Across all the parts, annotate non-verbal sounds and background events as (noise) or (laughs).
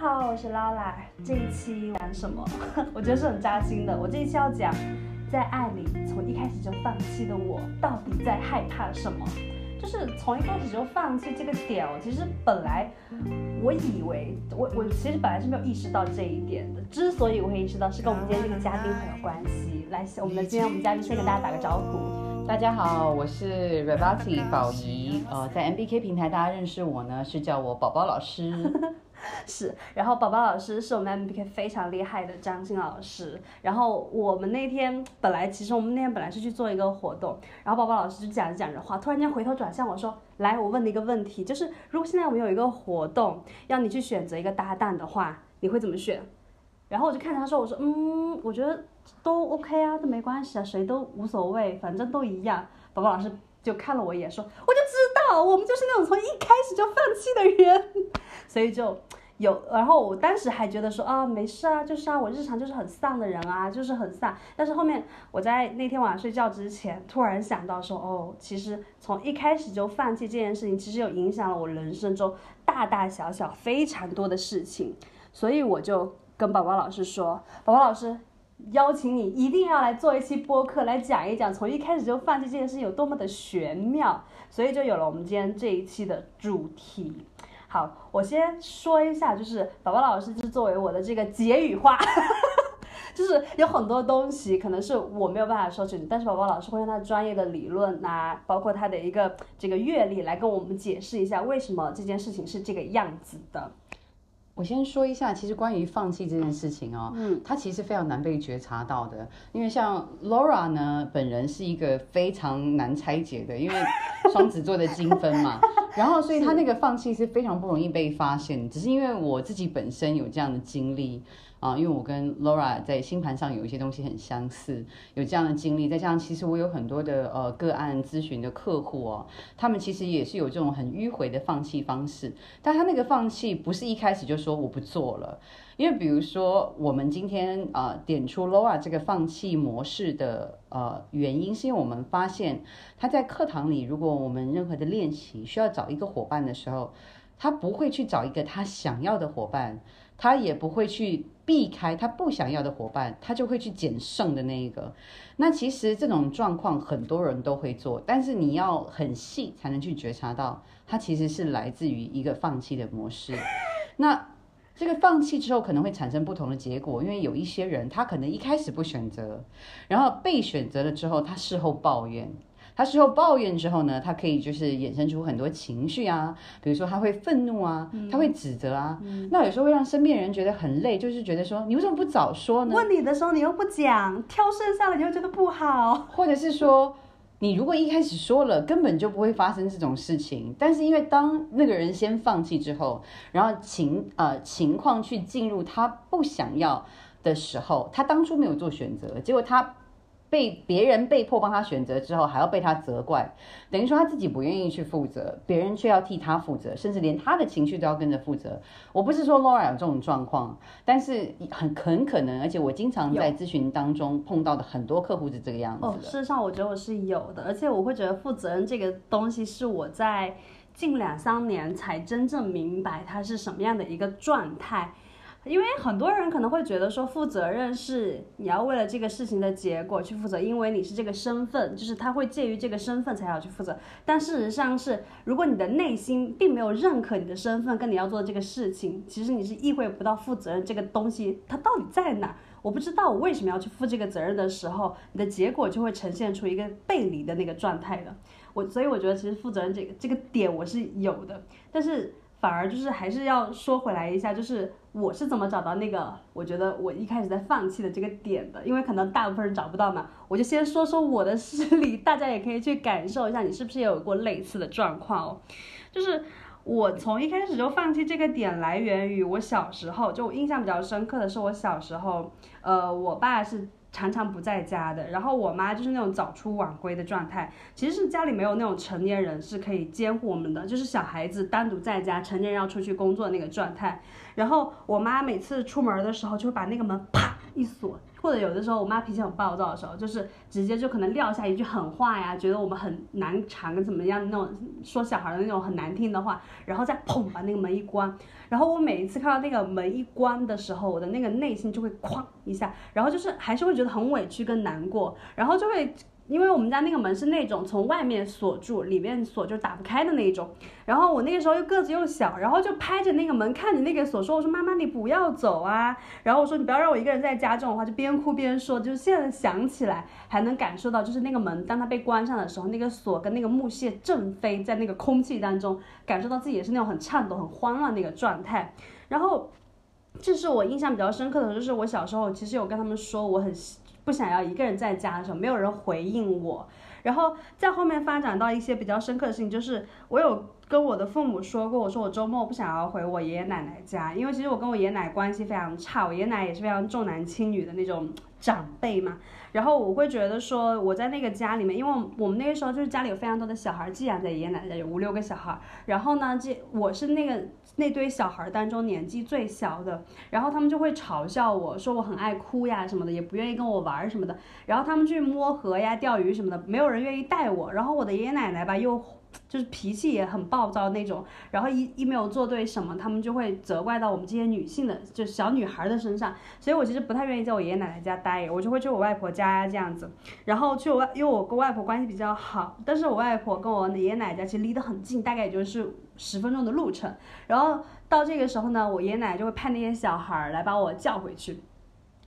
好，我是 Lala。这一期讲什么？(laughs) 我觉得是很扎心的。我这一期要讲，在爱里从一开始就放弃的我，到底在害怕什么？就是从一开始就放弃这个点哦。其实本来我以为，我我其实本来是没有意识到这一点的。之所以我会意识到，是跟我们今天这个嘉宾很有关系。来，我们的今天我们嘉宾先跟大家打个招呼。大家好，我是 Rebati 宝仪。呃，在 MBK 平台大家认识我呢，是叫我宝宝老师。(laughs) (laughs) 是，然后宝宝老师是我们 M B K 非常厉害的张欣老师。然后我们那天本来其实我们那天本来是去做一个活动，然后宝宝老师就讲着讲着话，突然间回头转向我说：“来，我问你一个问题，就是如果现在我们有一个活动，要你去选择一个搭档的话，你会怎么选？”然后我就看着他说：“我说，嗯，我觉得都 OK 啊，都没关系啊，谁都无所谓，反正都一样。”宝宝老师就看了我一眼说：“我就知道，我们就是那种从一开始就放弃的人。”所以就有，然后我当时还觉得说啊，没事啊，就是啊，我日常就是很丧的人啊，就是很丧。但是后面我在那天晚上睡觉之前，突然想到说，哦，其实从一开始就放弃这件事情，其实有影响了我人生中大大小小非常多的事情。所以我就跟宝宝老师说，宝宝老师邀请你一定要来做一期播客，来讲一讲从一开始就放弃这件事有多么的玄妙。所以就有了我们今天这一期的主题。好，我先说一下，就是宝宝老师就是作为我的这个结语话，就是有很多东西可能是我没有办法说出，但是宝宝老师会用他专业的理论啊，包括他的一个这个阅历来跟我们解释一下为什么这件事情是这个样子的。我先说一下，其实关于放弃这件事情哦，嗯，它其实非常难被觉察到的，因为像 Laura 呢，本人是一个非常难拆解的，因为 (laughs) 双子座的精分嘛。然后，所以他那个放弃是非常不容易被发现，只是因为我自己本身有这样的经历啊，因为我跟 Laura 在星盘上有一些东西很相似，有这样的经历，再加上其实我有很多的呃个案咨询的客户哦，他们其实也是有这种很迂回的放弃方式，但他那个放弃不是一开始就说我不做了。因为比如说，我们今天啊点出 Laura 这个放弃模式的呃原因，是因为我们发现他在课堂里，如果我们任何的练习需要找一个伙伴的时候，他不会去找一个他想要的伙伴，他也不会去避开他不想要的伙伴，他就会去捡剩的那一个。那其实这种状况很多人都会做，但是你要很细才能去觉察到，它其实是来自于一个放弃的模式。(laughs) 那这个放弃之后可能会产生不同的结果，因为有一些人他可能一开始不选择，然后被选择了之后，他事后抱怨，他事后抱怨之后呢，他可以就是衍生出很多情绪啊，比如说他会愤怒啊，他会指责啊，那有时候会让身边人觉得很累，就是觉得说你为什么不早说呢？问你的时候你又不讲，挑剩下的你又觉得不好，或者是说。你如果一开始说了，根本就不会发生这种事情。但是因为当那个人先放弃之后，然后情呃情况去进入他不想要的时候，他当初没有做选择，结果他。被别人被迫帮他选择之后，还要被他责怪，等于说他自己不愿意去负责，别人却要替他负责，甚至连他的情绪都要跟着负责。我不是说 Laura 有这种状况，但是很很可能，而且我经常在咨询当中碰到的很多客户是这个样子的。事实上，我觉得我是有的，而且我会觉得负责任这个东西是我在近两三年才真正明白它是什么样的一个状态。因为很多人可能会觉得说，负责任是你要为了这个事情的结果去负责，因为你是这个身份，就是他会介于这个身份才要去负责。但事实上是，如果你的内心并没有认可你的身份跟你要做这个事情，其实你是意会不到负责任这个东西它到底在哪。我不知道我为什么要去负这个责任的时候，你的结果就会呈现出一个背离的那个状态的。我所以我觉得其实负责任这个这个点我是有的，但是。反而就是还是要说回来一下，就是我是怎么找到那个我觉得我一开始在放弃的这个点的，因为可能大部分人找不到嘛，我就先说说我的事例，大家也可以去感受一下，你是不是也有过类似的状况哦？就是我从一开始就放弃这个点，来源于我小时候，就我印象比较深刻的是我小时候，呃，我爸是。常常不在家的，然后我妈就是那种早出晚归的状态，其实是家里没有那种成年人是可以监护我们的，就是小孩子单独在家，成年人要出去工作那个状态。然后我妈每次出门的时候就会把那个门啪一锁，或者有的时候我妈脾气很暴躁的时候，就是直接就可能撂下一句狠话呀，觉得我们很难缠怎么样那种说小孩的那种很难听的话，然后再砰把那个门一关，然后我每一次看到那个门一关的时候，我的那个内心就会哐一下，然后就是还是会觉得很委屈跟难过，然后就会。因为我们家那个门是那种从外面锁住，里面锁就打不开的那种。然后我那个时候又个子又小，然后就拍着那个门看着那个锁说：“我说妈妈你不要走啊。”然后我说：“你不要让我一个人在家。”这种话就边哭边说，就是现在想起来还能感受到，就是那个门当它被关上的时候，那个锁跟那个木屑正飞在那个空气当中，感受到自己也是那种很颤抖、很慌乱那个状态。然后这是我印象比较深刻的，就是我小时候其实有跟他们说我很。不想要一个人在家的时候，没有人回应我，然后在后面发展到一些比较深刻的事情，就是我有跟我的父母说过，我说我周末不想要回我爷爷奶奶家，因为其实我跟我爷爷奶奶关系非常差，我爷爷奶奶也是非常重男轻女的那种长辈嘛，然后我会觉得说我在那个家里面，因为我们那个时候就是家里有非常多的小孩寄养在爷爷奶奶，有五六个小孩，然后呢，这我是那个。那堆小孩当中年纪最小的，然后他们就会嘲笑我说我很爱哭呀什么的，也不愿意跟我玩什么的。然后他们去摸河呀、钓鱼什么的，没有人愿意带我。然后我的爷爷奶奶吧又。就是脾气也很暴躁那种，然后一一没有做对什么，他们就会责怪到我们这些女性的，就小女孩的身上。所以我其实不太愿意在我爷爷奶奶家待，我就会去我外婆家这样子。然后去我外，因为我跟外婆关系比较好，但是我外婆跟我爷爷奶奶家其实离得很近，大概也就是十分钟的路程。然后到这个时候呢，我爷爷奶奶就会派那些小孩来把我叫回去。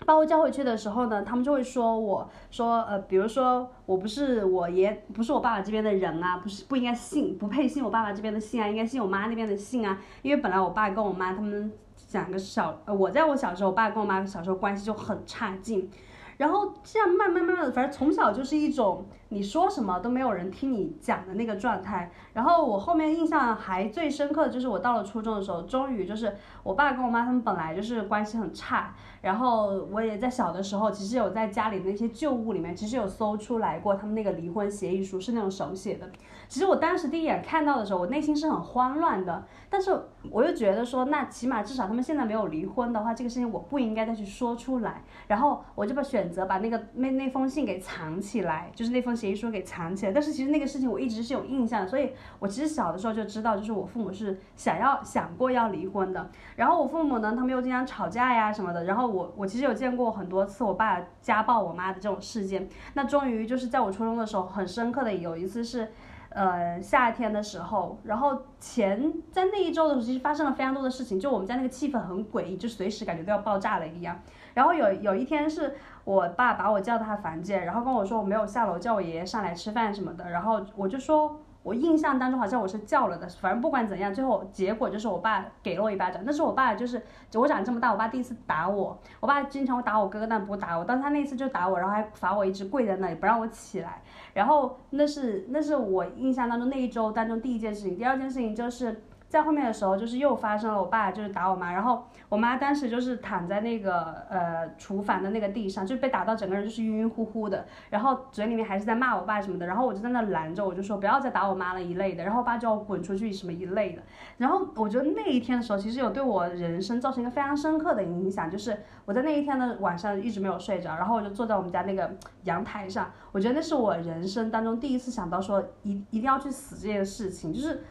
把我叫回去的时候呢，他们就会说我说呃，比如说我不是我爷，不是我爸爸这边的人啊，不是不应该信，不配信我爸爸这边的姓啊，应该信我妈那边的姓啊。因为本来我爸跟我妈他们两个小，呃，我在我小时候，我爸跟我妈小时候关系就很差劲。然后这样慢慢慢慢的，反正从小就是一种你说什么都没有人听你讲的那个状态。然后我后面印象还最深刻的就是我到了初中的时候，终于就是我爸跟我妈他们本来就是关系很差。然后我也在小的时候，其实有在家里那些旧物里面，其实有搜出来过他们那个离婚协议书，是那种手写的。其实我当时第一眼看到的时候，我内心是很慌乱的。但是我又觉得说，那起码至少他们现在没有离婚的话，这个事情我不应该再去说出来。然后我就把选择把那个那那封信给藏起来，就是那封协议书给藏起来。但是其实那个事情我一直是有印象，所以我其实小的时候就知道，就是我父母是想要想过要离婚的。然后我父母呢，他们又经常吵架呀什么的。然后我我其实有见过很多次我爸家暴我妈的这种事件。那终于就是在我初中的时候，很深刻的有一次是。呃，夏天的时候，然后前在那一周的时候，其实发生了非常多的事情，就我们家那个气氛很诡异，就随时感觉都要爆炸了一样。然后有有一天是我爸把我叫到他房间，然后跟我说我没有下楼，叫我爷爷上来吃饭什么的，然后我就说。我印象当中好像我是叫了的，反正不管怎样，最后结果就是我爸给了我一巴掌。那是我爸就是我长这么大，我爸第一次打我。我爸经常会打我哥哥，但不打我。但他那次就打我，然后还罚我一直跪在那里，不让我起来。然后那是那是我印象当中那一周当中第一件事情。第二件事情就是。在后面的时候，就是又发生了，我爸就是打我妈，然后我妈当时就是躺在那个呃厨房的那个地上，就被打到整个人就是晕晕乎乎的，然后嘴里面还是在骂我爸什么的，然后我就在那拦着，我就说不要再打我妈了一类的，然后我爸就要滚出去什么一类的，然后我觉得那一天的时候，其实有对我人生造成一个非常深刻的影响，就是我在那一天的晚上一直没有睡着，然后我就坐在我们家那个阳台上，我觉得那是我人生当中第一次想到说一一定要去死这件事情，就是。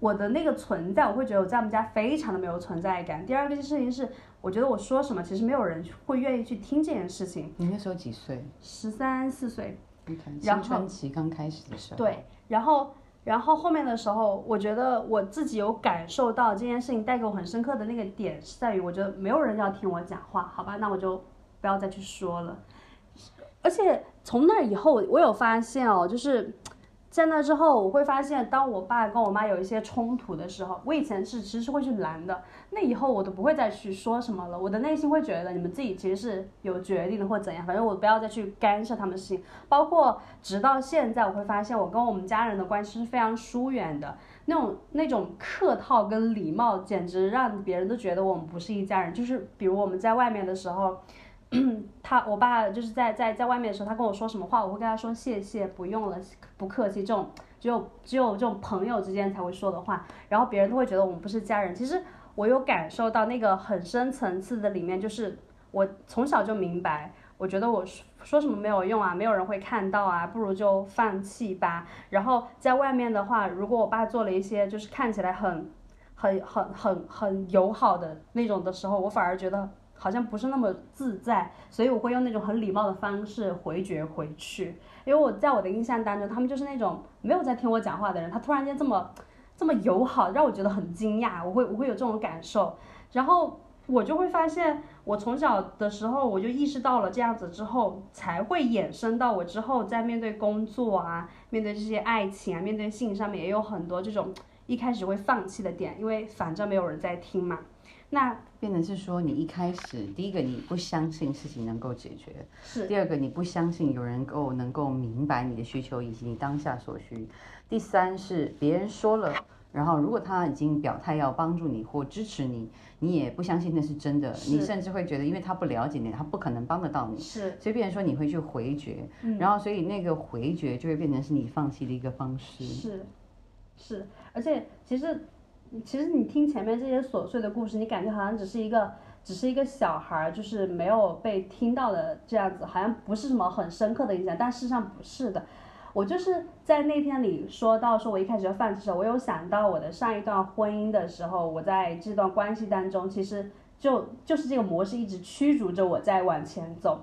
我的那个存在，我会觉得我在我们家非常的没有存在感。第二个事情是，我觉得我说什么，其实没有人会愿意去听这件事情。你那时候几岁？十三四岁。青春期刚开始的时候。对，然后，然后后面的时候，我觉得我自己有感受到这件事情带给我很深刻的那个点是在于，我觉得没有人要听我讲话，好吧，那我就不要再去说了。而且从那以后，我有发现哦，就是。在那之后，我会发现，当我爸跟我妈有一些冲突的时候，我以前是其实是会去拦的。那以后我都不会再去说什么了。我的内心会觉得你们自己其实是有决定的，或怎样，反正我不要再去干涉他们事情。包括直到现在，我会发现我跟我们家人的关系是非常疏远的。那种那种客套跟礼貌，简直让别人都觉得我们不是一家人。就是比如我们在外面的时候。(clears throat) 他我爸就是在在在外面的时候，他跟我说什么话，我会跟他说谢谢，不用了，不客气。这种只有只有这种朋友之间才会说的话，然后别人都会觉得我们不是家人。其实我有感受到那个很深层次的里面，就是我从小就明白，我觉得我说说什么没有用啊，没有人会看到啊，不如就放弃吧。然后在外面的话，如果我爸做了一些就是看起来很、很、很、很、很友好的那种的时候，我反而觉得好像不是那么自在，所以我会用那种很礼貌的方式回绝回去。因为我在我的印象当中，他们就是那种没有在听我讲话的人，他突然间这么这么友好，让我觉得很惊讶，我会我会有这种感受，然后。我就会发现，我从小的时候我就意识到了这样子之后，才会衍生到我之后在面对工作啊，面对这些爱情啊，面对性上面也有很多这种一开始会放弃的点，因为反正没有人在听嘛。那变成是说，你一开始第一个你不相信事情能够解决，是第二个你不相信有人够能够明白你的需求以及你当下所需，第三是别人说了。然后，如果他已经表态要帮助你或支持你，你也不相信那是真的，你甚至会觉得，因为他不了解你，他不可能帮得到你。是，所以变成说你会去回绝，然后所以那个回绝就会变成是你放弃的一个方式。是，是，而且其实，其实你听前面这些琐碎的故事，你感觉好像只是一个，只是一个小孩，就是没有被听到的这样子，好像不是什么很深刻的印象，但事实上不是的。我就是在那天里说到说，我一开始要放弃时候，我有想到我的上一段婚姻的时候，我在这段关系当中，其实就就是这个模式一直驱逐着我在往前走。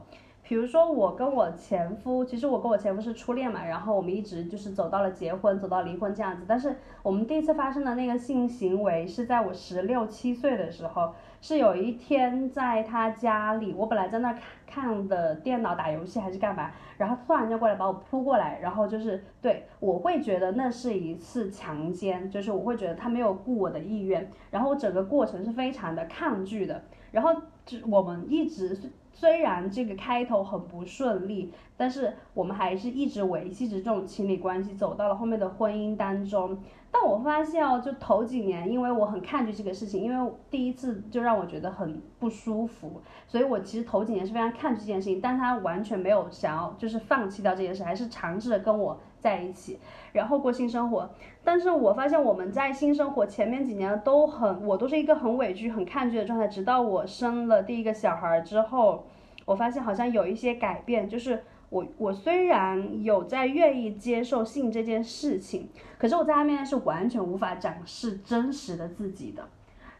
比如说我跟我前夫，其实我跟我前夫是初恋嘛，然后我们一直就是走到了结婚，走到离婚这样子。但是我们第一次发生的那个性行为是在我十六七岁的时候。是有一天在他家里，我本来在那看看的电脑打游戏还是干嘛，然后突然间过来把我扑过来，然后就是对我会觉得那是一次强奸，就是我会觉得他没有顾我的意愿，然后我整个过程是非常的抗拒的，然后就我们一直虽然这个开头很不顺利，但是我们还是一直维系着这种情侣关系，走到了后面的婚姻当中。但我发现哦，就头几年，因为我很抗拒这个事情，因为第一次就让我觉得很不舒服，所以我其实头几年是非常抗拒这件事情。但他完全没有想要就是放弃掉这件事，还是尝试着跟我在一起，然后过性生活。但是我发现我们在性生活前面几年都很，我都是一个很委屈、很抗拒的状态，直到我生了第一个小孩之后，我发现好像有一些改变，就是。我我虽然有在愿意接受性这件事情，可是我在他面前是完全无法展示真实的自己的。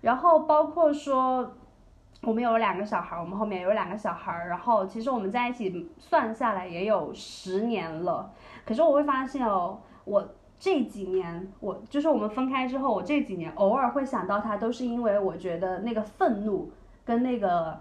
然后包括说，我们有两个小孩，我们后面有两个小孩，然后其实我们在一起算下来也有十年了。可是我会发现哦，我这几年我就是我们分开之后，我这几年偶尔会想到他，都是因为我觉得那个愤怒跟那个。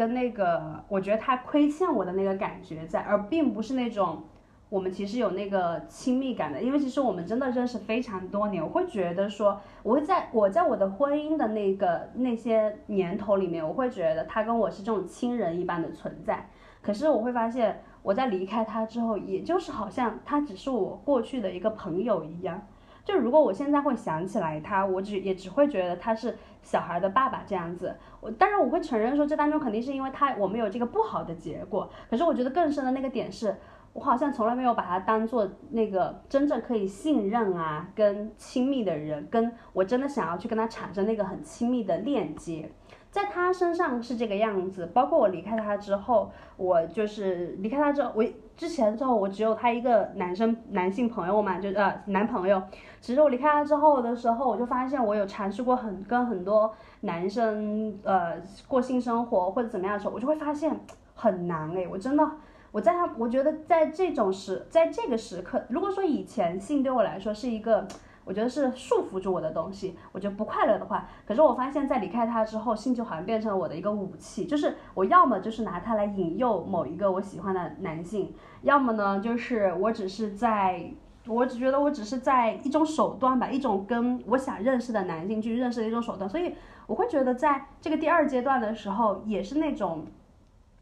跟那个，我觉得他亏欠我的那个感觉在，而并不是那种我们其实有那个亲密感的，因为其实我们真的认识非常多年，我会觉得说，我会在我在我的婚姻的那个那些年头里面，我会觉得他跟我是这种亲人一般的存在，可是我会发现我在离开他之后，也就是好像他只是我过去的一个朋友一样。就如果我现在会想起来他，我只也只会觉得他是小孩的爸爸这样子。我当然我会承认说这当中肯定是因为他我们有这个不好的结果。可是我觉得更深的那个点是，我好像从来没有把他当做那个真正可以信任啊跟亲密的人，跟我真的想要去跟他产生那个很亲密的链接。在他身上是这个样子，包括我离开他之后，我就是离开他之后，我之前之后我只有他一个男生男性朋友嘛，就呃男朋友。其实我离开他之后的时候，我就发现我有尝试过很跟很多男生呃过性生活或者怎么样的时候，我就会发现很难诶，我真的我在他我觉得在这种时在这个时刻，如果说以前性对我来说是一个。我觉得是束缚住我的东西，我觉得不快乐的话，可是我发现，在离开他之后，性就好像变成了我的一个武器，就是我要么就是拿它来引诱某一个我喜欢的男性，要么呢，就是我只是在，我只觉得我只是在一种手段吧，一种跟我想认识的男性去认识的一种手段，所以我会觉得在这个第二阶段的时候，也是那种，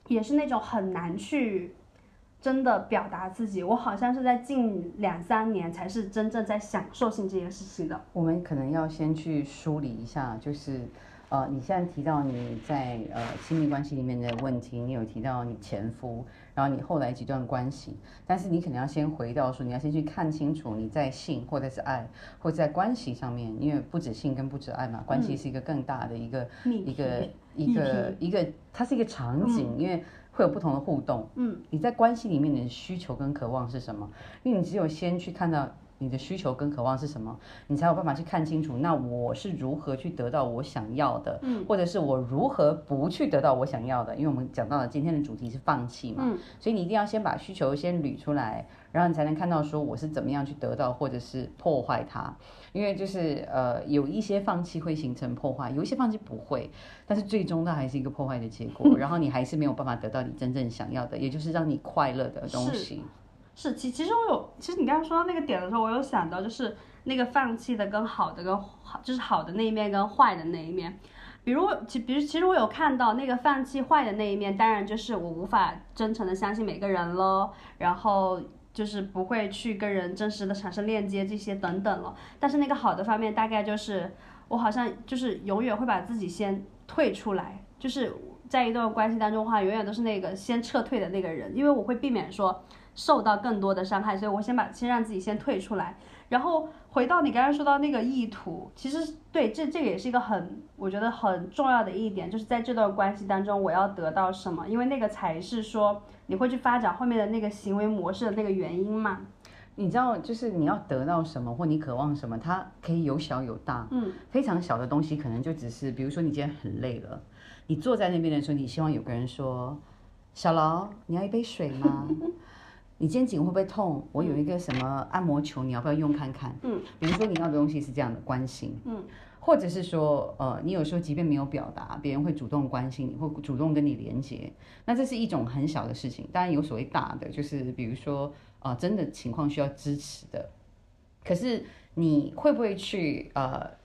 也是那种很难去。真的表达自己，我好像是在近两三年才是真正在享受性这件事情的。我们可能要先去梳理一下，就是，呃，你现在提到你在呃亲密关系里面的问题，你有提到你前夫，然后你后来几段关系，但是你可能要先回到说，你要先去看清楚你在性或者是爱或者在关系上面，因为不止性跟不止爱嘛，关系是一个更大的一个一个一个一个，它是一个场景，因为会有不同的互动。嗯，你在关系里面的需求跟渴望是什么？因为你只有先去看到。你的需求跟渴望是什么？你才有办法去看清楚。那我是如何去得到我想要的？嗯，或者是我如何不去得到我想要的？因为我们讲到了今天的主题是放弃嘛，嗯，所以你一定要先把需求先捋出来，然后你才能看到说我是怎么样去得到，或者是破坏它。因为就是呃，有一些放弃会形成破坏，有一些放弃不会，但是最终它还是一个破坏的结果。(laughs) 然后你还是没有办法得到你真正想要的，也就是让你快乐的东西。是，其其实我有，其实你刚刚说到那个点的时候，我有想到，就是那个放弃的跟好的跟好，就是好的那一面跟坏的那一面。比如，其比如其实我有看到那个放弃坏的那一面，当然就是我无法真诚的相信每个人了，然后就是不会去跟人真实的产生链接这些等等了。但是那个好的方面，大概就是我好像就是永远会把自己先退出来，就是在一段关系当中的话，永远都是那个先撤退的那个人，因为我会避免说。受到更多的伤害，所以我先把先让自己先退出来，然后回到你刚刚说到那个意图，其实对这这个也是一个很我觉得很重要的一点，就是在这段关系当中我要得到什么，因为那个才是说你会去发展后面的那个行为模式的那个原因嘛。你知道，就是你要得到什么或你渴望什么，它可以有小有大，嗯，非常小的东西可能就只是，比如说你今天很累了，你坐在那边的时候，你希望有个人说，小劳，你要一杯水吗？(laughs) (laughs) 你肩颈会不会痛？我有一个什么按摩球，你要不要用看看？嗯，比如说你要的东西是这样的关心，嗯，或者是说，呃，你有时候即便没有表达，别人会主动关心你，会主动跟你连接，那这是一种很小的事情。当然有所谓大的，就是比如说，啊，真的情况需要支持的，可是你会不会去，呃？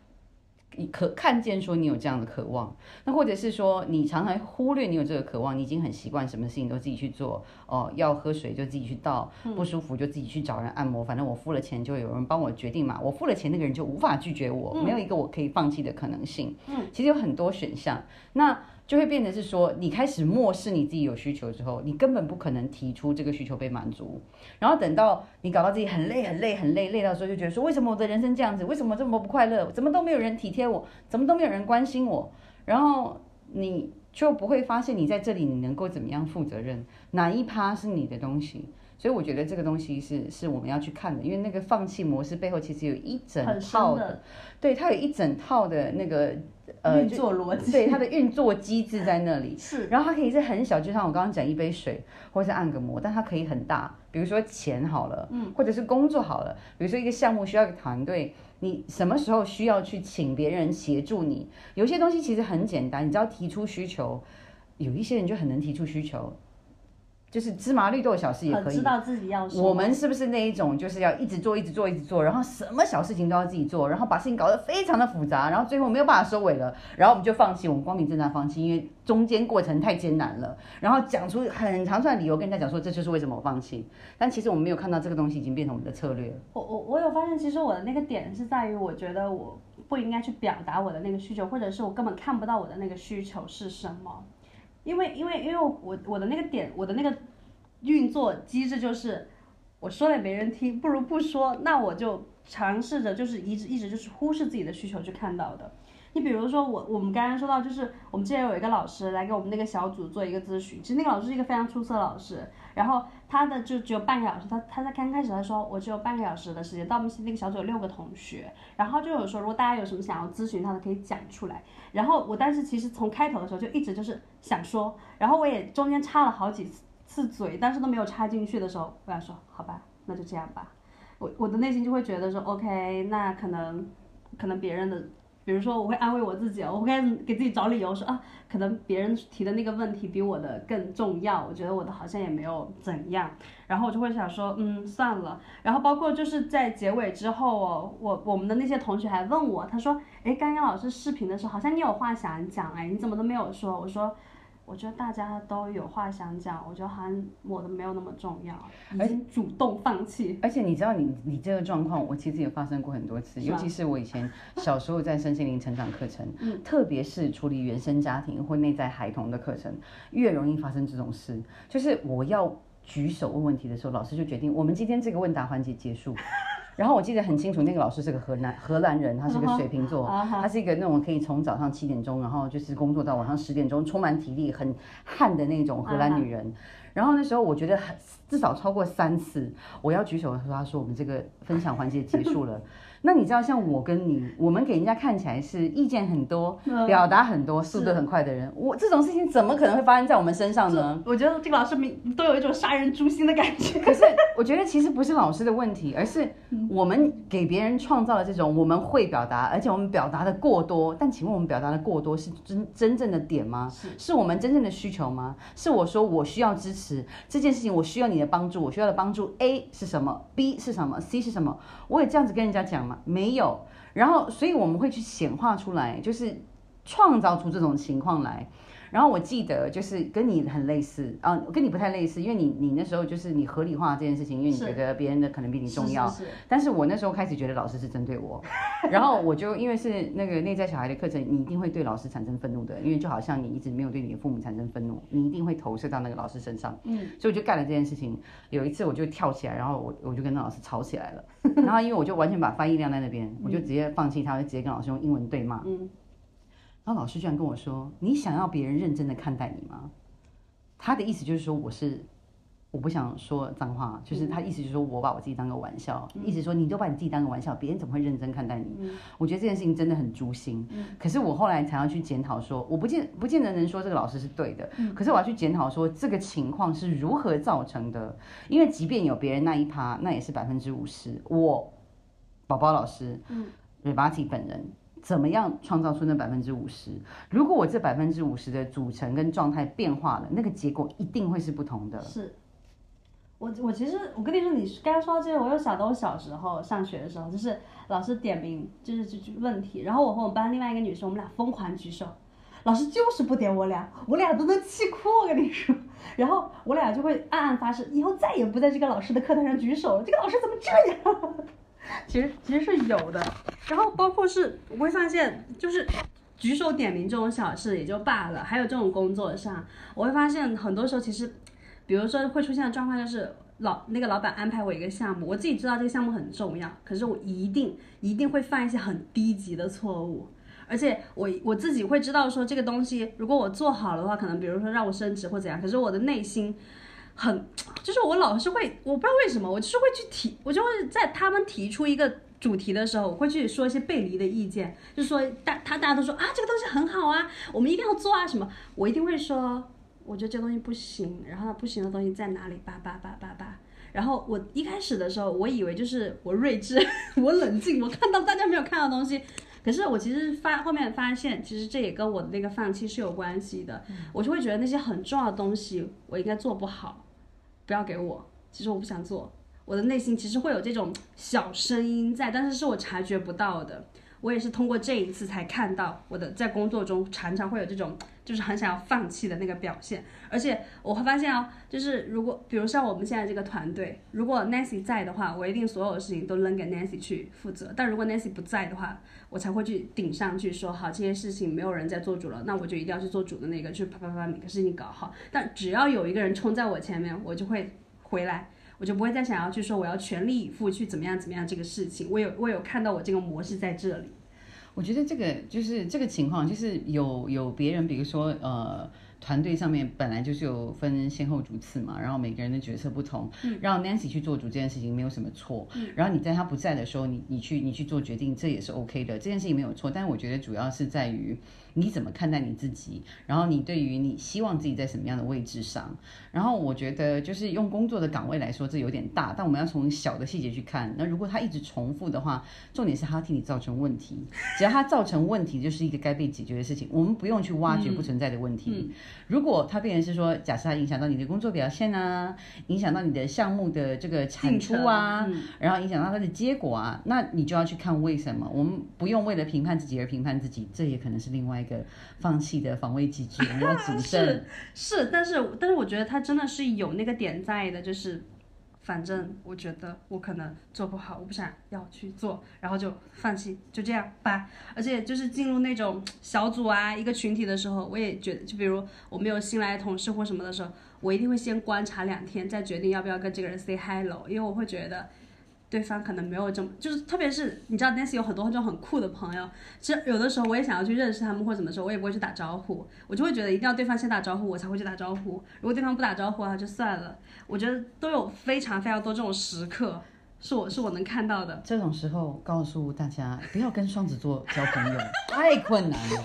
你可看见说你有这样的渴望，那或者是说你常常忽略你有这个渴望，你已经很习惯什么事情都自己去做哦，要喝水就自己去倒，不舒服就自己去找人按摩，反正我付了钱就有人帮我决定嘛，我付了钱那个人就无法拒绝我，没有一个我可以放弃的可能性。嗯，其实有很多选项，那。就会变得是说，你开始漠视你自己有需求之后，你根本不可能提出这个需求被满足。然后等到你搞到自己很累、很累、很累，累到时候就觉得说，为什么我的人生这样子？为什么这么不快乐？怎么都没有人体贴我？怎么都没有人关心我？然后你就不会发现你在这里你能够怎么样负责任？哪一趴是你的东西？所以我觉得这个东西是是我们要去看的，因为那个放弃模式背后其实有一整套的，对，它有一整套的那个呃运作逻辑，对，它的运作机制在那里。是，然后它可以是很小，就像我刚刚讲一杯水，或者是按个摩，但它可以很大，比如说钱好了，嗯，或者是工作好了，比如说一个项目需要一个团队，你什么时候需要去请别人协助你？有些东西其实很简单，你只要提出需求，有一些人就很能提出需求。就是芝麻绿豆小事也可以。知道自己要。我们是不是那一种，就是要一直做，一直做，一直做，然后什么小事情都要自己做，然后把事情搞得非常的复杂，然后最后没有办法收尾了，然后我们就放弃，我们光明正大放弃，因为中间过程太艰难了，然后讲出很长串理由跟人家讲说这就是为什么我放弃，但其实我们没有看到这个东西已经变成我们的策略。我我我有发现，其实我的那个点是在于，我觉得我不应该去表达我的那个需求，或者是我根本看不到我的那个需求是什么。因为因为因为我我的那个点我的那个运作机制就是，我说了也没人听，不如不说，那我就尝试着就是一直一直就是忽视自己的需求去看到的。你比如说我我们刚刚说到就是我们之前有一个老师来给我们那个小组做一个咨询，其实那个老师是一个非常出色的老师，然后他的就只有半个小时，他他在刚开始他说我只有半个小时的时间，到我们那个小组有六个同学，然后就有说如果大家有什么想要咨询他的可以讲出来，然后我当时其实从开头的时候就一直就是想说，然后我也中间插了好几次嘴，但是都没有插进去的时候，我想说好吧，那就这样吧，我我的内心就会觉得说 OK，那可能可能别人的。比如说，我会安慰我自己，我会给自己找理由，说啊，可能别人提的那个问题比我的更重要，我觉得我的好像也没有怎样，然后我就会想说，嗯，算了。然后包括就是在结尾之后哦，我我们的那些同学还问我，他说，哎，刚刚老师视频的时候，好像你有话想讲，哎，你怎么都没有说？我说，我觉得大家都有话想讲，我觉得好像我的没有那么重要，已经主动放弃。而且你知道你，你这个状况，我其实也发生过很多次，尤其是我以前小时候在身心灵成长课程，特别是处理原生家庭或内在孩童的课程，越容易发生这种事。就是我要举手问问题的时候，老师就决定我们今天这个问答环节结束。然后我记得很清楚，那个老师是个荷兰荷兰人，他是个水瓶座，他是一个那种可以从早上七点钟，然后就是工作到晚上十点钟，充满体力、很汗的那种荷兰女人。然后那时候我觉得至少超过三次，我要举手的时候，他说我们这个分享环节结束了。那你知道，像我跟你，我们给人家看起来是意见很多、表达很多、速度很快的人，我这种事情怎么可能会发生在我们身上呢？我觉得这个老师明都有一种杀人诛心的感觉。可是我觉得其实不是老师的问题，而是我们给别人创造了这种我们会表达，而且我们表达的过多。但请问我们表达的过多是真真正的点吗？是是我们真正的需求吗？是我说我需要支持这件事情，我需要你的帮助，我需要的帮助 A 是什么？B 是什么？C 是什么？我也这样子跟人家讲吗？没有，然后所以我们会去显化出来，就是创造出这种情况来。然后我记得就是跟你很类似啊，跟你不太类似，因为你你那时候就是你合理化这件事情，因为你觉得别人的可能比你重要。是是是。但是我那时候开始觉得老师是针对我，(laughs) 然后我就因为是那个内在小孩的课程，你一定会对老师产生愤怒的，因为就好像你一直没有对你的父母产生愤怒，你一定会投射到那个老师身上。嗯。所以我就干了这件事情。有一次我就跳起来，然后我我就跟那老师吵起来了。(laughs) 然后因为我就完全把翻译晾在那边，我就直接放弃他，就直接跟老师用英文对骂。嗯。然后老师居然跟我说：“你想要别人认真的看待你吗？”他的意思就是说，我是我不想说脏话，就是他意思就是说我把我自己当个玩笑，意思说你都把你自己当个玩笑，别人怎么会认真看待你？我觉得这件事情真的很诛心。可是我后来才要去检讨，说我不见不见得能说这个老师是对的，可是我要去检讨说这个情况是如何造成的，因为即便有别人那一趴，那也是百分之五十。我宝宝老师，嗯 r e b a t i 本人。怎么样创造出那百分之五十？如果我这百分之五十的组成跟状态变化了，那个结果一定会是不同的。是，我我其实我跟你说，你刚刚说到这个，我又想到我小时候上学的时候，就是老师点名就是这句问题，然后我和我们班另外一个女生，我们俩疯狂举手，老师就是不点我俩，我俩都能气哭。我跟你说，然后我俩就会暗暗发誓，以后再也不在这个老师的课堂上举手了。这个老师怎么这样？(laughs) 其实其实是有的，然后包括是我会发现，就是举手点名这种小事也就罢了，还有这种工作上，我会发现很多时候其实，比如说会出现的状况就是老那个老板安排我一个项目，我自己知道这个项目很重要，可是我一定一定会犯一些很低级的错误，而且我我自己会知道说这个东西如果我做好的话，可能比如说让我升职或怎样，可是我的内心。很，(tsk) 就是我老是会，我不知道为什么，我就是会去提，我就会在他们提出一个主题的时候，我会去说一些背离的意见，就说大他大家都说啊这个东西很好啊，我们一定要做啊什么，我一定会说，我觉得这东西不行，然后不行的东西在哪里，叭叭叭叭叭，然后我一开始的时候，我以为就是我睿智，(laughs) 我冷静，我看到大家没有看到东西，可是我其实发后面发现，其实这也跟我的那个放弃是有关系的，我就会觉得那些很重要的东西，我应该做不好。不要给我，其实我不想做，我的内心其实会有这种小声音在，但是是我察觉不到的。我也是通过这一次才看到，我的在工作中常常会有这种，就是很想要放弃的那个表现。而且我会发现哦，就是如果比如像我们现在这个团队，如果 Nancy 在的话，我一定所有的事情都扔给 Nancy 去负责。但如果 Nancy 不在的话，我才会去顶上去说好，这些事情没有人在做主了，那我就一定要去做主的那个，去啪啪啪每个事情搞好。但只要有一个人冲在我前面，我就会回来。我就不会再想要去说我要全力以赴去怎么样怎么样这个事情。我有我有看到我这个模式在这里。我觉得这个就是这个情况，就是有有别人，比如说呃。团队上面本来就是有分先后主次嘛，然后每个人的角色不同，让 Nancy 去做主这件事情没有什么错。然后你在他不在的时候，你你去你去做决定，这也是 OK 的，这件事情没有错。但是我觉得主要是在于你怎么看待你自己，然后你对于你希望自己在什么样的位置上。然后我觉得就是用工作的岗位来说，这有点大，但我们要从小的细节去看。那如果他一直重复的话，重点是他替你造成问题，只要他造成问题，就是一个该被解决的事情，我们不用去挖掘不存在的问题。如果他变成是说，假设他影响到你的工作表现啊，影响到你的项目的这个产出啊，然后影响到他的结果啊，那你就要去看为什么。我们不用为了评判自己而评判自己，这也可能是另外一个放弃的防卫机制。(laughs) 我们要谨慎。是，但是但是我觉得他真的是有那个点在的，就是。反正我觉得我可能做不好，我不想要去做，然后就放弃，就这样吧。而且就是进入那种小组啊，一个群体的时候，我也觉得，就比如我们有新来的同事或什么的时候，我一定会先观察两天，再决定要不要跟这个人 say hello，因为我会觉得。对方可能没有这么，就是特别是你知道，Nancy 有很多这种很酷的朋友。其实有的时候我也想要去认识他们或者怎么说，我也不会去打招呼，我就会觉得一定要对方先打招呼，我才会去打招呼。如果对方不打招呼啊，就算了。我觉得都有非常非常多这种时刻。是我是我能看到的这种时候，告诉大家不要跟双子座交朋友，(laughs) 太困难了。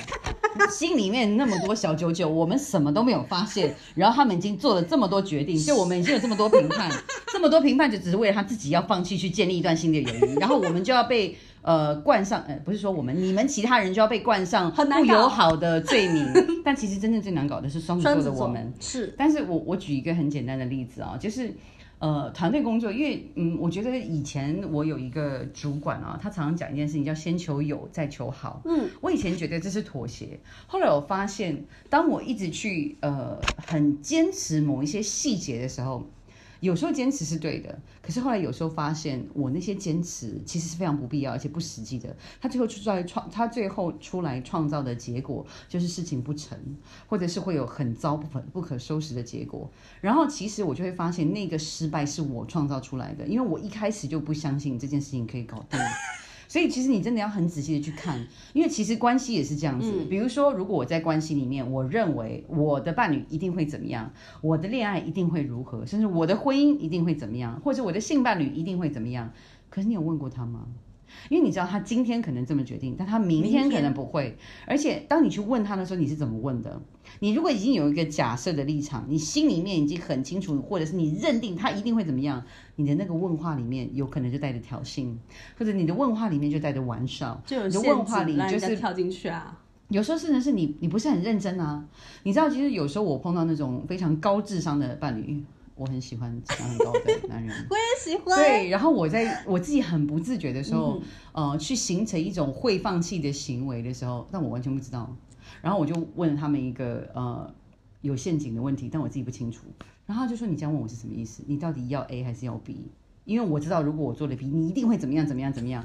心里面那么多小九九，我们什么都没有发现，然后他们已经做了这么多决定，就我们已经有这么多评判，(laughs) 这么多评判就只是为了他自己要放弃去建立一段新的友谊，然后我们就要被呃冠上，呃不是说我们，你们其他人就要被冠上不友好的罪名。(laughs) 但其实真正最难搞的是双子座的我们，是。但是我我举一个很简单的例子啊，就是。呃，团队工作，因为嗯，我觉得以前我有一个主管啊，他常常讲一件事情，叫先求有，再求好。嗯，我以前觉得这是妥协，后来我发现，当我一直去呃很坚持某一些细节的时候。有时候坚持是对的，可是后来有时候发现，我那些坚持其实是非常不必要而且不实际的。他最后出来创，他最后出来创造的结果就是事情不成，或者是会有很糟不可不可收拾的结果。然后其实我就会发现，那个失败是我创造出来的，因为我一开始就不相信这件事情可以搞定。所以其实你真的要很仔细的去看，因为其实关系也是这样子。比如说，如果我在关系里面，我认为我的伴侣一定会怎么样，我的恋爱一定会如何，甚至我的婚姻一定会怎么样，或者我的性伴侣一定会怎么样。可是你有问过他吗？因为你知道他今天可能这么决定，但他明天可能不会。而且当你去问他的时候，你是怎么问的？你如果已经有一个假设的立场，你心里面已经很清楚，或者是你认定他一定会怎么样，你的那个问话里面有可能就带着挑衅，或者你的问话里面就带着玩笑，就有问话里就是跳进去啊。有时候甚至是你你不是很认真啊。你知道，其实有时候我碰到那种非常高智商的伴侣。我很喜欢智商很高的男人，(laughs) 我也喜欢。对，然后我在我自己很不自觉的时候，呃，去形成一种会放弃的行为的时候，但我完全不知道。然后我就问了他们一个呃有陷阱的问题，但我自己不清楚。然后他就说：“你这样问我是什么意思？你到底要 A 还是要 B？因为我知道如果我做了 B，你一定会怎么样怎么样怎么样。”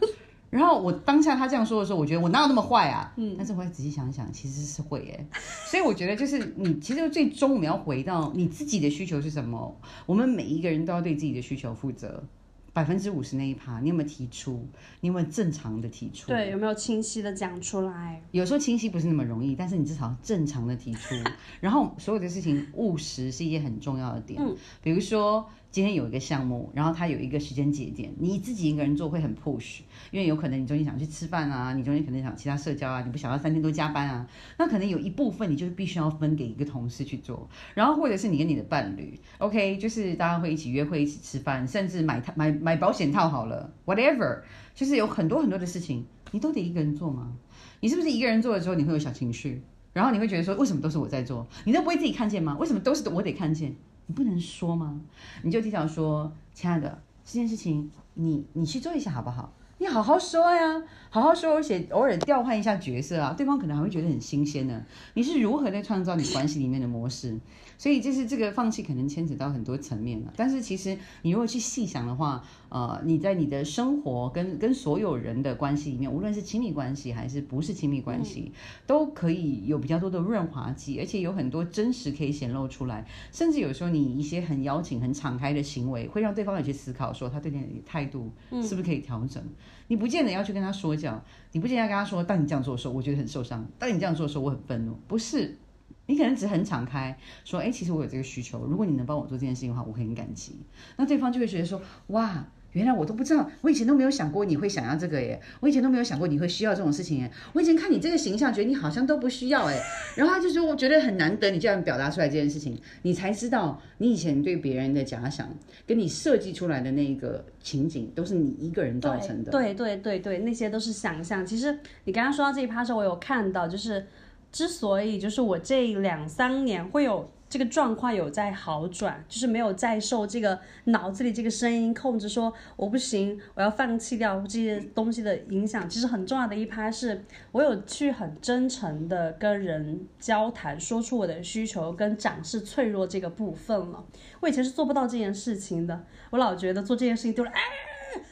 然后我当下他这样说的时候，我觉得我哪有那么坏啊？嗯，但是我仔细想想，其实是会耶。(laughs) 所以我觉得就是你，其实最终我们要回到你自己的需求是什么。我们每一个人都要对自己的需求负责。百分之五十那一趴，你有没有提出？你有没有正常的提出？对，有没有清晰的讲出来？有时候清晰不是那么容易，但是你至少正常的提出。(laughs) 然后所有的事情务实是一件很重要的点。嗯，比如说。今天有一个项目，然后它有一个时间节点，你自己一个人做会很 push，因为有可能你中间想去吃饭啊，你中间可能想其他社交啊，你不想要三天都加班啊，那可能有一部分你就是必须要分给一个同事去做，然后或者是你跟你的伴侣，OK，就是大家会一起约会、一起吃饭，甚至买套买买保险套好了，whatever，就是有很多很多的事情，你都得一个人做吗？你是不是一个人做的时候你会有小情绪，然后你会觉得说为什么都是我在做，你都不会自己看见吗？为什么都是我得看见？你不能说吗？你就提早说，亲爱的，这件事情你你去做一下好不好？你好好说呀，好好说，而且偶尔调换一下角色啊，对方可能还会觉得很新鲜呢。你是如何在创造你关系里面的模式？所以就是这个放弃可能牵扯到很多层面了，但是其实你如果去细想的话，呃，你在你的生活跟跟所有人的关系里面，无论是亲密关系还是不是亲密关系，都可以有比较多的润滑剂，而且有很多真实可以显露出来，甚至有时候你一些很邀请、很敞开的行为，会让对方有去思考，说他对你的态度是不是可以调整。你不见得要去跟他说教，你不见得要跟他说，当你这样做的时候，我觉得很受伤；当你这样做的时候，我很愤怒。不是。你可能只很敞开说，哎，其实我有这个需求，如果你能帮我做这件事情的话，我很感激。那对方就会觉得说，哇，原来我都不知道，我以前都没有想过你会想要这个耶，我以前都没有想过你会需要这种事情耶，我以前看你这个形象，觉得你好像都不需要哎。然后他就说，我觉得很难得你这样表达出来这件事情，你才知道你以前对别人的假想，跟你设计出来的那个情景，都是你一个人造成的。对对对对，那些都是想象。其实你刚刚说到这一趴的时候，我有看到就是。之所以就是我这两三年会有这个状况有在好转，就是没有再受这个脑子里这个声音控制，说我不行，我要放弃掉这些东西的影响。其实很重要的一趴是，我有去很真诚的跟人交谈，说出我的需求跟展示脆弱这个部分了。我以前是做不到这件事情的，我老觉得做这件事情丢了，哎，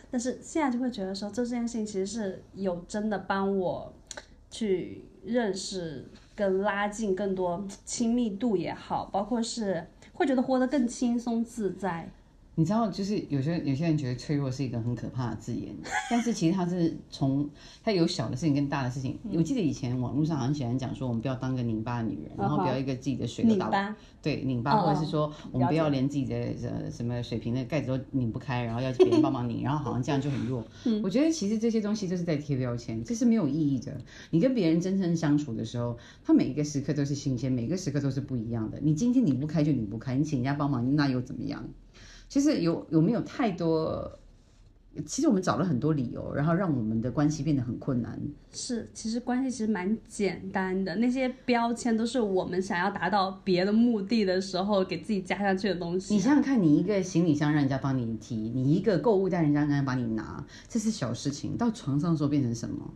但是现在就会觉得说做这件事情其实是有真的帮我去认识。跟拉近更多亲密度也好，包括是会觉得活得更轻松自在。你知道，就是有些有些人觉得脆弱是一个很可怕的字眼，(laughs) 但是其实它是从它有小的事情跟大的事情。我记得以前网络上很喜欢讲说，我们不要当个拧巴的女人，然后不要一个自己的水都打对拧巴，或者是说我们不要连自己的呃什么水瓶的盖子都拧不开，然后要别人帮忙拧，(laughs) 然后好像这样就很弱。我觉得其实这些东西都是在贴标签，这是没有意义的。你跟别人真正相处的时候，他每一个时刻都是新鲜，每个时刻都是不一样的。你今天拧不开就拧不开，你请人家帮忙那又怎么样？其实有有没有太多？其实我们找了很多理由，然后让我们的关系变得很困难。是，其实关系其实蛮简单的，那些标签都是我们想要达到别的目的的时候给自己加上去的东西。你想想看，你一个行李箱让人家帮你提，你一个购物袋人家让人家帮你拿，这是小事情。到床上时候变成什么？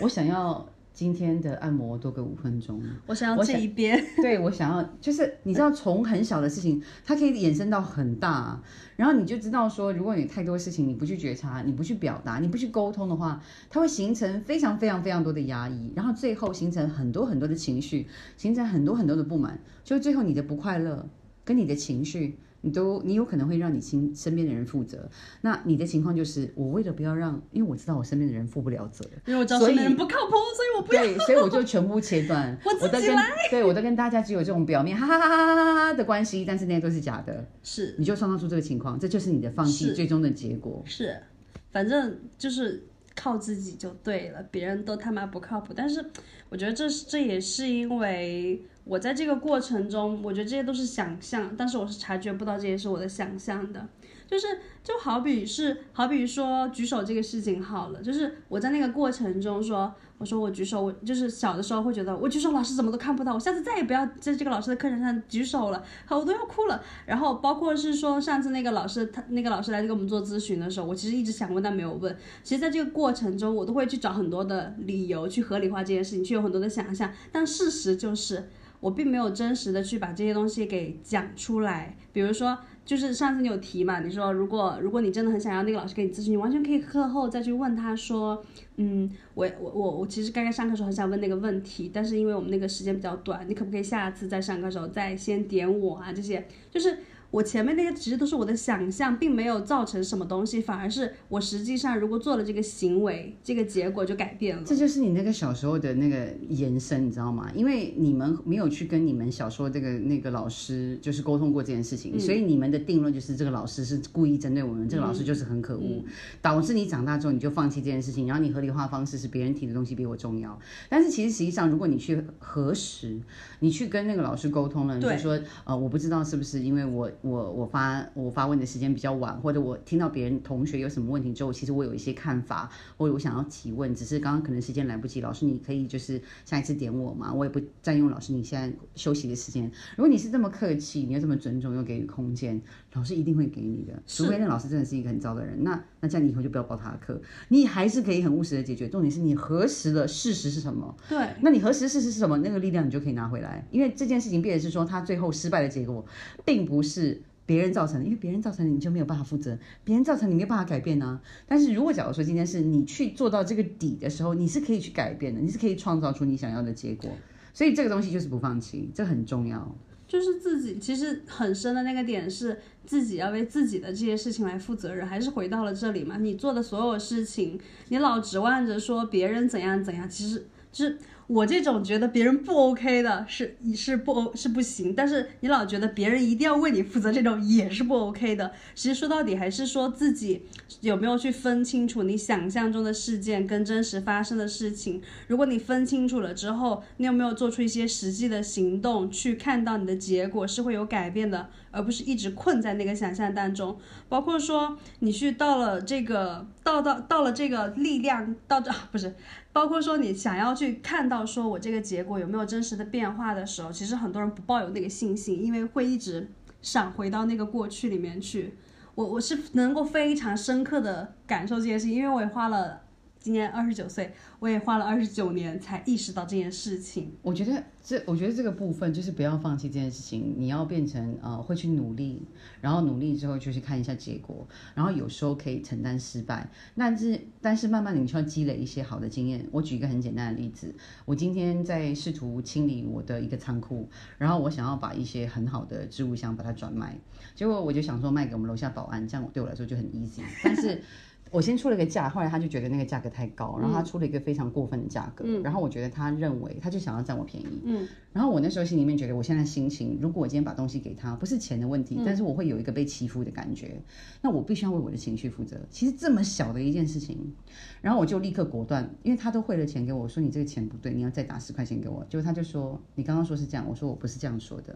我想要。今天的按摩多个五分钟，我想要这一边，(laughs) 对我想要就是你知道从很小的事情，它可以延伸到很大，然后你就知道说，如果你太多事情你不去觉察，你不去表达，你不去沟通的话，它会形成非常非常非常多的压抑，然后最后形成很多很多的情绪，形成很多很多的不满，就最后你的不快乐跟你的情绪。你都，你有可能会让你亲身边的人负责。那你的情况就是，我为了不要让，因为我知道我身边的人负不了责，因为我知道身边人不靠谱，所以我不要。对，所以我就全部切断。(laughs) 我自己来。对，我都跟大家只有这种表面哈哈哈哈哈哈的关系，但是那些都是假的。是。你就创造出这个情况，这就是你的放弃最终的结果。是，反正就是靠自己就对了，别人都他妈不靠谱。但是我觉得这是，这也是因为。我在这个过程中，我觉得这些都是想象，但是我是察觉不到这些是我的想象的，就是就好比是好比说举手这个事情好了，就是我在那个过程中说，我说我举手，我就是小的时候会觉得我举手老师怎么都看不到，我下次再也不要在这个老师的课程上举手了，好我都要哭了。然后包括是说上次那个老师他那个老师来给我们做咨询的时候，我其实一直想问但没有问。其实在这个过程中，我都会去找很多的理由去合理化这件事情，去有很多的想象，但事实就是。我并没有真实的去把这些东西给讲出来，比如说，就是上次你有提嘛，你说如果如果你真的很想要那个老师给你咨询，你完全可以课后再去问他说，嗯，我我我我其实刚刚上课时候很想问那个问题，但是因为我们那个时间比较短，你可不可以下次在上课时候再先点我啊？这些就是。我前面那些其实都是我的想象，并没有造成什么东西，反而是我实际上如果做了这个行为，这个结果就改变了。这就是你那个小时候的那个延伸，你知道吗？因为你们没有去跟你们小时候这个那个老师就是沟通过这件事情，所以你们的定论就是这个老师是故意针对我们，这个老师就是很可恶，导致你长大之后你就放弃这件事情，然后你合理化方式是别人提的东西比我重要。但是其实实际上，如果你去核实，你去跟那个老师沟通了，你就说呃，我不知道是不是因为我。我我发我发问的时间比较晚，或者我听到别人同学有什么问题之后，其实我有一些看法，或者我想要提问，只是刚刚可能时间来不及。老师，你可以就是下一次点我吗？我也不占用老师你现在休息的时间。如果你是这么客气，你又这么尊重，又给予空间，老师一定会给你的。除非那老师真的是一个很糟的人，那那这样你以后就不要报他的课。你还是可以很务实的解决。重点是你核实的事实是什么？对，那你核实事实是什么？那个力量你就可以拿回来。因为这件事情，变的是说他最后失败的结果，并不是。别人造成的，因为别人造成的你就没有办法负责，别人造成你没有办法改变呢。但是如果假如说今天是你去做到这个底的时候，你是可以去改变的，你是可以创造出你想要的结果。所以这个东西就是不放弃，这很重要。就是自己其实很深的那个点是自己要为自己的这些事情来负责任，还是回到了这里嘛？你做的所有事情，你老指望着说别人怎样怎样，其实就是。我这种觉得别人不 OK 的是是不是不行，但是你老觉得别人一定要为你负责，这种也是不 OK 的。其实说到底还是说自己有没有去分清楚你想象中的事件跟真实发生的事情。如果你分清楚了之后，你有没有做出一些实际的行动去看到你的结果是会有改变的，而不是一直困在那个想象当中。包括说你去到了这个。到到到了这个力量到这不是，(laughs) 包括说你想要去看到说我这个结果有没有真实的变化的时候，其实很多人不抱有那个信心，因为会一直闪回到那个过去里面去。我我是能够非常深刻的感受这件事情，因为我也花了今年二十九岁，我也花了二十九年才意识到这件事情。我觉得这，我觉得这个部分就是不要放弃这件事情，你要变成呃会去努力，然后努力之后就去看一下结果，然后有时候可以承担失败，但是但是慢慢你需要积累一些好的经验。我举一个很简单的例子，我今天在试图清理我的一个仓库，然后我想要把一些很好的置物箱把它转卖，结果我就想说卖给我们楼下保安，这样对我来说就很 easy，但是。我先出了个价，后来他就觉得那个价格太高，然后他出了一个非常过分的价格，然后我觉得他认为他就想要占我便宜，嗯，然后我那时候心里面觉得，我现在心情，如果我今天把东西给他，不是钱的问题，但是我会有一个被欺负的感觉，那我必须要为我的情绪负责。其实这么小的一件事情，然后我就立刻果断，因为他都汇了钱给我，说你这个钱不对，你要再打十块钱给我。结果他就说你刚刚说是这样，我说我不是这样说的。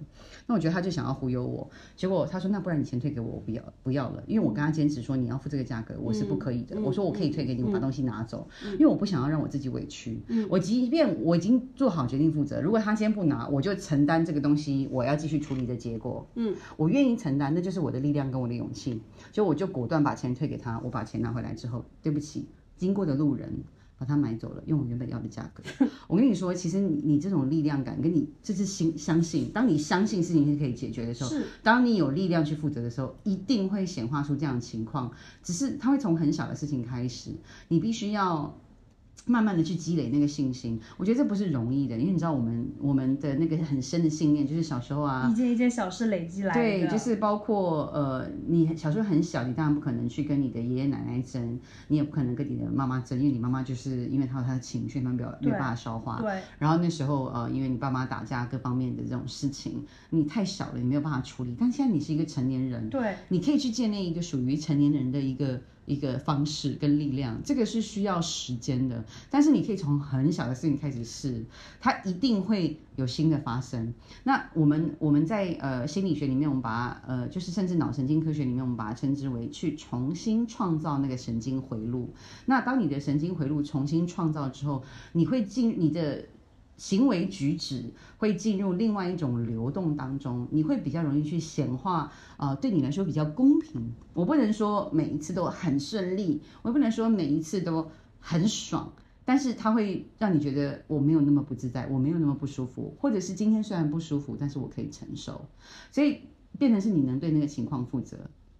那我觉得他就想要忽悠我，结果他说那不然你钱退给我，我不要不要了，因为我跟他坚持说你要付这个价格，我是不可以的。我说我可以。退给你，我把东西拿走，因为我不想要让我自己委屈。我即便我已经做好决定负责，如果他先不拿，我就承担这个东西我要继续处理的结果。嗯，我愿意承担，那就是我的力量跟我的勇气。就我就果断把钱退给他，我把钱拿回来之后，对不起，经过的路人。把它买走了，用我原本要的价格。(laughs) 我跟你说，其实你你这种力量感，跟你这是心相信，当你相信事情是可以解决的时候，当你有力量去负责的时候，一定会显化出这样的情况。只是它会从很小的事情开始，你必须要。慢慢的去积累那个信心，我觉得这不是容易的，因为你知道我们我们的那个很深的信念，就是小时候啊，一件一件小事累积来的。对，就是包括呃，你小时候很小，你当然不可能去跟你的爷爷奶奶争，你也不可能跟你的妈妈争，因为你妈妈就是因为她有她的情绪，她没有没有办法消化。对。然后那时候呃，因为你爸妈打架各方面的这种事情，你太小了，你没有办法处理。但现在你是一个成年人，对，你可以去建立一个属于成年人的一个。一个方式跟力量，这个是需要时间的，但是你可以从很小的事情开始试，它一定会有新的发生。那我们我们在呃心理学里面，我们把它呃就是甚至脑神经科学里面，我们把它称之为去重新创造那个神经回路。那当你的神经回路重新创造之后，你会进你的。行为举止会进入另外一种流动当中，你会比较容易去显化，呃，对你来说比较公平。我不能说每一次都很顺利，我也不能说每一次都很爽，但是它会让你觉得我没有那么不自在，我没有那么不舒服，或者是今天虽然不舒服，但是我可以承受，所以变成是你能对那个情况负责。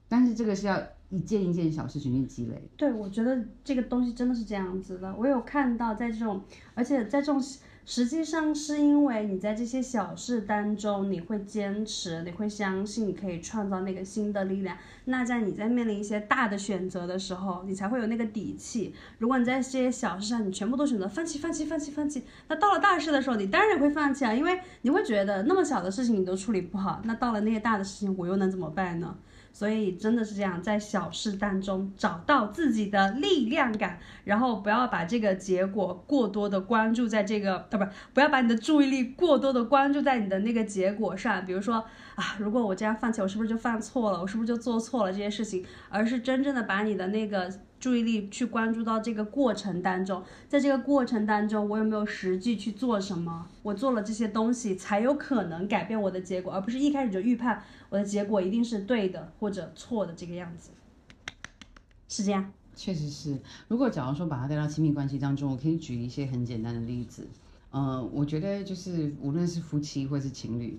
但是这个是要一件一件小事情去积累。对，我觉得这个东西真的是这样子的。我有看到在这种，而且在这种。实际上是因为你在这些小事当中，你会坚持，你会相信你可以创造那个新的力量。那在你在面临一些大的选择的时候，你才会有那个底气。如果你在这些小事上，你全部都选择放弃、放弃、放弃、放弃，那到了大事的时候，你当然会放弃啊，因为你会觉得那么小的事情你都处理不好，那到了那些大的事情，我又能怎么办呢？所以真的是这样，在小事当中找到自己的力量感，然后不要把这个结果过多的关注在这个，啊不，不要把你的注意力过多的关注在你的那个结果上。比如说啊，如果我这样放弃，我是不是就犯错了？我是不是就做错了这些事情？而是真正的把你的那个。注意力去关注到这个过程当中，在这个过程当中，我有没有实际去做什么？我做了这些东西，才有可能改变我的结果，而不是一开始就预判我的结果一定是对的或者错的这个样子，是这样。确实是。如果假如说把它带到亲密关系当中，我可以举一些很简单的例子。呃，我觉得就是无论是夫妻或是情侣，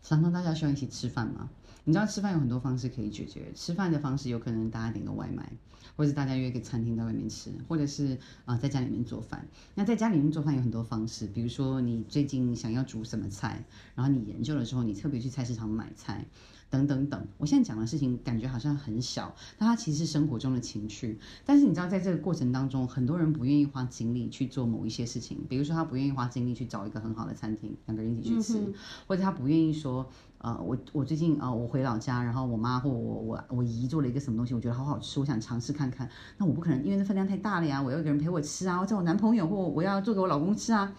常常大家需要一起吃饭嘛。你知道吃饭有很多方式可以解决。吃饭的方式有可能大家点个外卖，或者大家约一个餐厅在外面吃，或者是啊在家里面做饭。那在家里面做饭有很多方式，比如说你最近想要煮什么菜，然后你研究了之后，你特别去菜市场买菜。等等等，我现在讲的事情感觉好像很小，但它其实是生活中的情趣。但是你知道，在这个过程当中，很多人不愿意花精力去做某一些事情，比如说他不愿意花精力去找一个很好的餐厅，两个人一起去吃，或者他不愿意说，呃，我我最近啊，我回老家，然后我妈或我我我姨做了一个什么东西，我觉得好好吃，我想尝试看看。那我不可能，因为那分量太大了呀，我要一个人陪我吃啊，我叫我男朋友或我要做给我老公吃啊。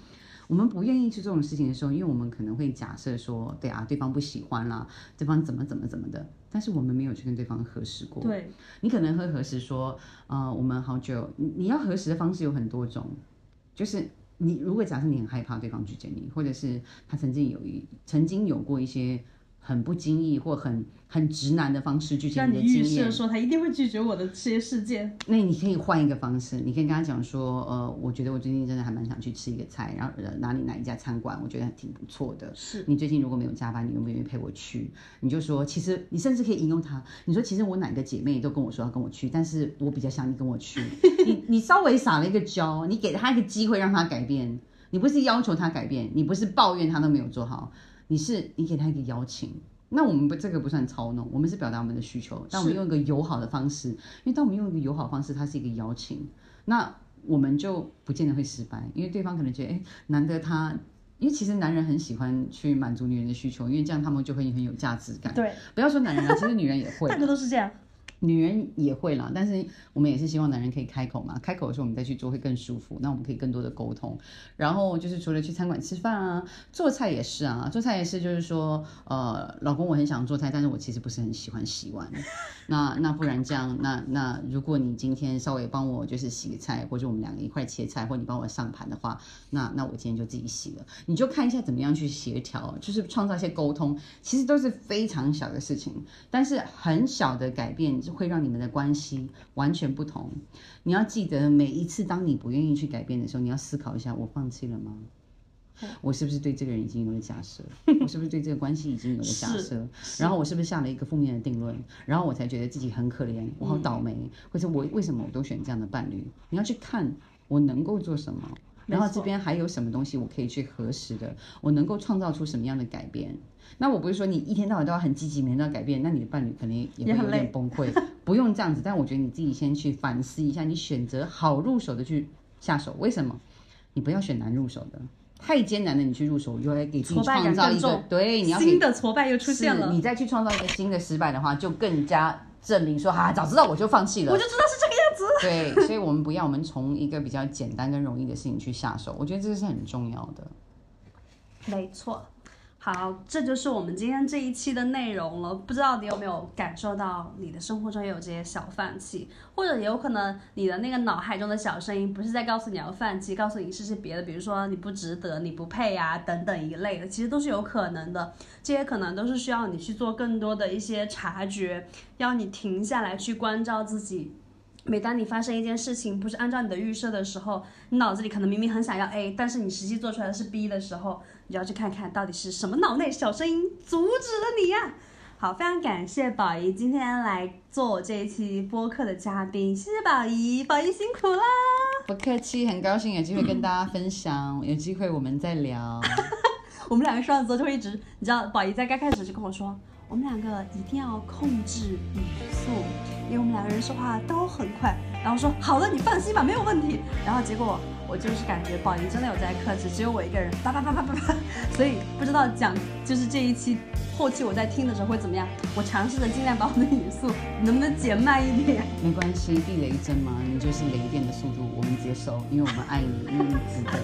我们不愿意去做这种事情的时候，因为我们可能会假设说，对啊，对方不喜欢啦，对方怎么怎么怎么的，但是我们没有去跟对方核实过。对，你可能会核实说，呃，我们好久，你你要核实的方式有很多种，就是你如果假设你很害怕对方拒绝你，或者是他曾经有一曾经有过一些。很不经意或很很直男的方式拒绝你的经验，说他一定会拒绝我的这些事件。那你可以换一个方式，你可以跟他讲说，呃，我觉得我最近真的还蛮想去吃一个菜，然后哪里哪一家餐馆，我觉得挺不错的。是你最近如果没有加班，你愿不愿意陪我去？你就说，其实你甚至可以引用他，你说其实我哪个姐妹都跟我说要跟我去，但是我比较想你跟我去。(laughs) 你你稍微撒了一个娇，你给他一个机会让他改变，你不是要求他改变，你不是抱怨他都没有做好。你是你给他一个邀请，那我们不这个不算操弄，我们是表达我们的需求，但我们用一个友好的方式，因为当我们用一个友好方式，它是一个邀请，那我们就不见得会失败，因为对方可能觉得，哎，难得他，因为其实男人很喜欢去满足女人的需求，因为这样他们就会很有价值感。对，不要说男人啊，其实女人也会，大多都是这样。女人也会啦，但是我们也是希望男人可以开口嘛，开口的时候我们再去做会更舒服，那我们可以更多的沟通。然后就是除了去餐馆吃饭啊，做菜也是啊，做菜也是就是说，呃，老公我很想做菜，但是我其实不是很喜欢洗碗。那那不然这样，那那如果你今天稍微帮我就是洗个菜，或者我们两个一块切菜，或你帮我上盘的话，那那我今天就自己洗了。你就看一下怎么样去协调，就是创造一些沟通，其实都是非常小的事情，但是很小的改变。会让你们的关系完全不同。你要记得，每一次当你不愿意去改变的时候，你要思考一下：我放弃了吗？我是不是对这个人已经有了假设？(laughs) 我是不是对这个关系已经有了假设？然后我是不是下了一个负面的定论？然后我才觉得自己很可怜，我好倒霉，或者我为什么我都选这样的伴侣？你要去看我能够做什么，然后这边还有什么东西我可以去核实的？我能够创造出什么样的改变？那我不是说你一天到晚都要很积极，每天都要改变，那你的伴侣肯定也会有点崩溃。(laughs) 不用这样子，但我觉得你自己先去反思一下，你选择好入手的去下手。为什么？你不要选难入手的，太艰难的你去入手，又来给自己创造一个对，你要新的挫败又出现了。你再去创造一个新的失败的话，就更加证明说啊，早知道我就放弃了。我就知道是这子。(laughs) 对，所以我们不要，我们从一个比较简单跟容易的事情去下手，我觉得这是很重要的。没错。好，这就是我们今天这一期的内容了。不知道你有没有感受到，你的生活中也有这些小放弃，或者也有可能你的那个脑海中的小声音不是在告诉你要放弃，告诉你试试别的，比如说你不值得、你不配呀等等一类的，其实都是有可能的。这些可能都是需要你去做更多的一些察觉，要你停下来去关照自己。每当你发生一件事情不是按照你的预设的时候，你脑子里可能明明很想要 A，但是你实际做出来的是 B 的时候。你就要去看看到底是什么脑内小声音阻止了你呀？好，非常感谢宝仪今天来做我这一期播客的嘉宾，谢谢宝仪，宝仪辛苦啦！不客气，很高兴有机会跟大家分享，有机会我们再聊。(laughs) 我们两个双子座就会一直，你知道，宝仪在刚开始就跟我说，我们两个一定要控制语速，因为我们两个人说话都很快。然后说好的，你放心吧，没有问题。然后结果。我就是感觉宝仪真的有在克制，只有我一个人叭叭叭叭叭叭，(laughs) 所以不知道讲就是这一期后期我在听的时候会怎么样。我尝试着尽量把我的语速能不能减慢一点。没关系，避雷针嘛，你就是雷电的速度，我们接受，因为我们爱你，因为你值得。